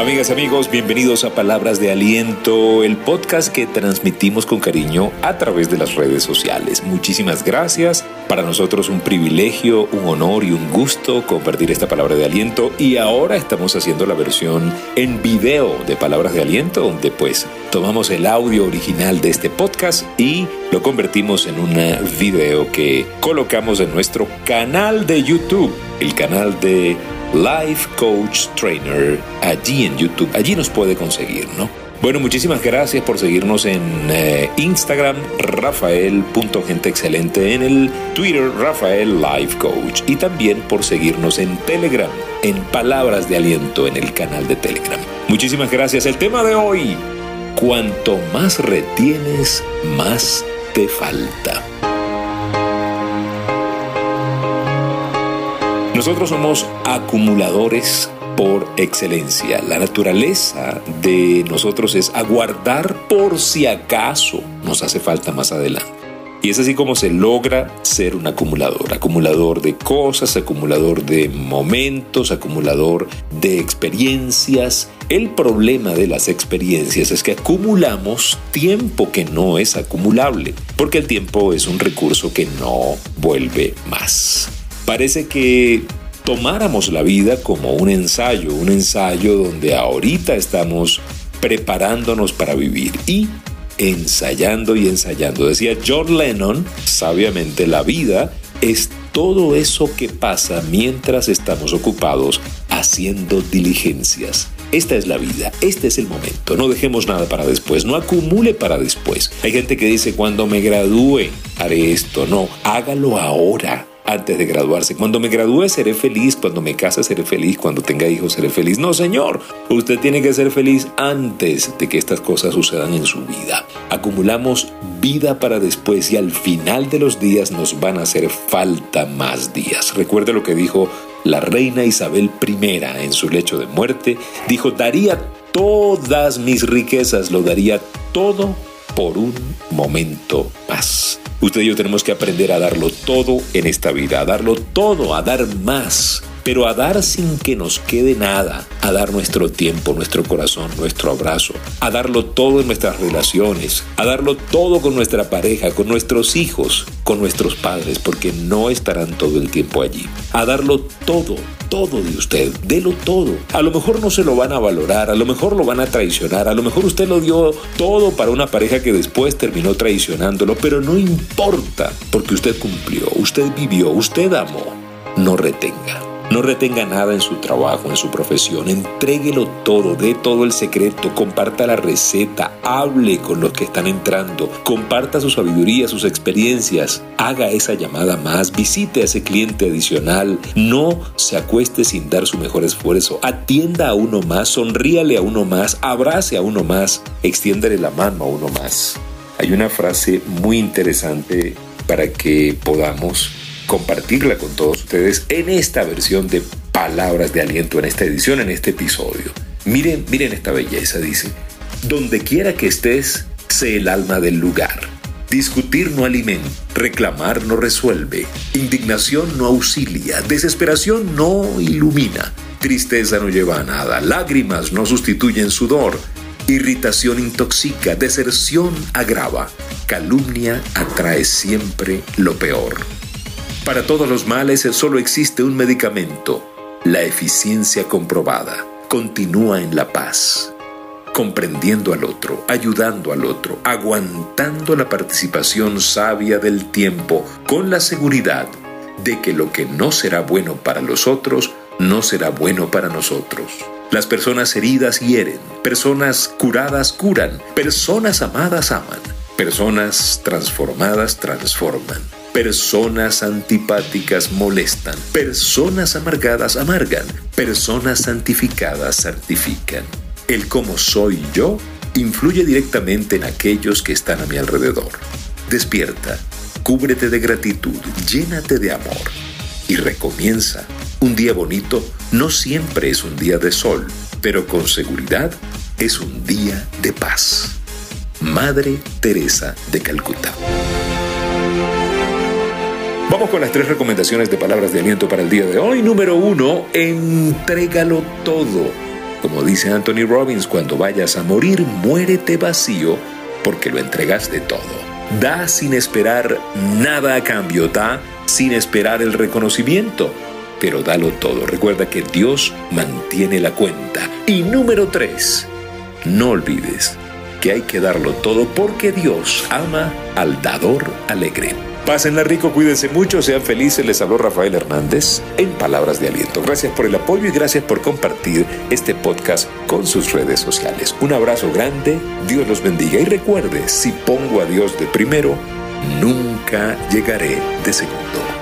Amigas, amigos, bienvenidos a Palabras de Aliento, el podcast que transmitimos con cariño a través de las redes sociales. Muchísimas gracias. Para nosotros un privilegio, un honor y un gusto compartir esta palabra de aliento y ahora estamos haciendo la versión en video de Palabras de Aliento, donde pues tomamos el audio original de este podcast y lo convertimos en un video que colocamos en nuestro canal de YouTube, el canal de Life Coach Trainer allí en YouTube. Allí nos puede conseguir, ¿no? Bueno, muchísimas gracias por seguirnos en eh, Instagram, Rafael.genteexcelente, en el Twitter, Rafael Life Coach, y también por seguirnos en Telegram, en Palabras de Aliento, en el canal de Telegram. Muchísimas gracias. El tema de hoy, cuanto más retienes, más te falta. Nosotros somos acumuladores por excelencia. La naturaleza de nosotros es aguardar por si acaso nos hace falta más adelante. Y es así como se logra ser un acumulador, acumulador de cosas, acumulador de momentos, acumulador de experiencias. El problema de las experiencias es que acumulamos tiempo que no es acumulable, porque el tiempo es un recurso que no vuelve más. Parece que tomáramos la vida como un ensayo, un ensayo donde ahorita estamos preparándonos para vivir y ensayando y ensayando. Decía John Lennon, sabiamente, la vida es todo eso que pasa mientras estamos ocupados haciendo diligencias. Esta es la vida, este es el momento, no dejemos nada para después, no acumule para después. Hay gente que dice, cuando me gradúe, haré esto, no, hágalo ahora antes de graduarse. Cuando me gradúe seré feliz, cuando me case seré feliz, cuando tenga hijos seré feliz. No, señor, usted tiene que ser feliz antes de que estas cosas sucedan en su vida. Acumulamos vida para después y al final de los días nos van a hacer falta más días. Recuerde lo que dijo la reina Isabel I en su lecho de muerte. Dijo, daría todas mis riquezas, lo daría todo por un momento más. Usted y yo tenemos que aprender a darlo todo en esta vida, a darlo todo, a dar más, pero a dar sin que nos quede nada, a dar nuestro tiempo, nuestro corazón, nuestro abrazo, a darlo todo en nuestras relaciones, a darlo todo con nuestra pareja, con nuestros hijos, con nuestros padres, porque no estarán todo el tiempo allí, a darlo todo todo de usted, délo todo. A lo mejor no se lo van a valorar, a lo mejor lo van a traicionar, a lo mejor usted lo dio todo para una pareja que después terminó traicionándolo, pero no importa, porque usted cumplió, usted vivió, usted amó. No retenga. No retenga nada en su trabajo, en su profesión. Entréguelo todo, dé todo el secreto, comparta la receta, hable con los que están entrando, comparta su sabiduría, sus experiencias, haga esa llamada más, visite a ese cliente adicional, no se acueste sin dar su mejor esfuerzo, atienda a uno más, sonríale a uno más, abrace a uno más, extiéndale la mano a uno más. Hay una frase muy interesante para que podamos compartirla con todos ustedes en esta versión de Palabras de Aliento, en esta edición, en este episodio. Miren, miren esta belleza, dice. Donde quiera que estés, sé el alma del lugar. Discutir no alimenta, reclamar no resuelve, indignación no auxilia, desesperación no ilumina, tristeza no lleva a nada, lágrimas no sustituyen sudor, irritación intoxica, deserción agrava, calumnia atrae siempre lo peor. Para todos los males solo existe un medicamento, la eficiencia comprobada. Continúa en la paz, comprendiendo al otro, ayudando al otro, aguantando la participación sabia del tiempo con la seguridad de que lo que no será bueno para los otros no será bueno para nosotros. Las personas heridas hieren, personas curadas curan, personas amadas aman, personas transformadas transforman. Personas antipáticas molestan, personas amargadas amargan, personas santificadas santifican. El cómo soy yo influye directamente en aquellos que están a mi alrededor. Despierta, cúbrete de gratitud, llénate de amor y recomienza. Un día bonito no siempre es un día de sol, pero con seguridad es un día de paz. Madre Teresa de Calcuta. Vamos con las tres recomendaciones de palabras de aliento para el día de hoy. Número uno, entrégalo todo. Como dice Anthony Robbins, cuando vayas a morir, muérete vacío porque lo entregaste todo. Da sin esperar nada a cambio, da sin esperar el reconocimiento, pero dalo todo. Recuerda que Dios mantiene la cuenta. Y número tres, no olvides que hay que darlo todo porque Dios ama al dador alegre. Pásenla rico, cuídense mucho, sean felices. Les habló Rafael Hernández en Palabras de Aliento. Gracias por el apoyo y gracias por compartir este podcast con sus redes sociales. Un abrazo grande, Dios los bendiga y recuerde, si pongo a Dios de primero, nunca llegaré de segundo.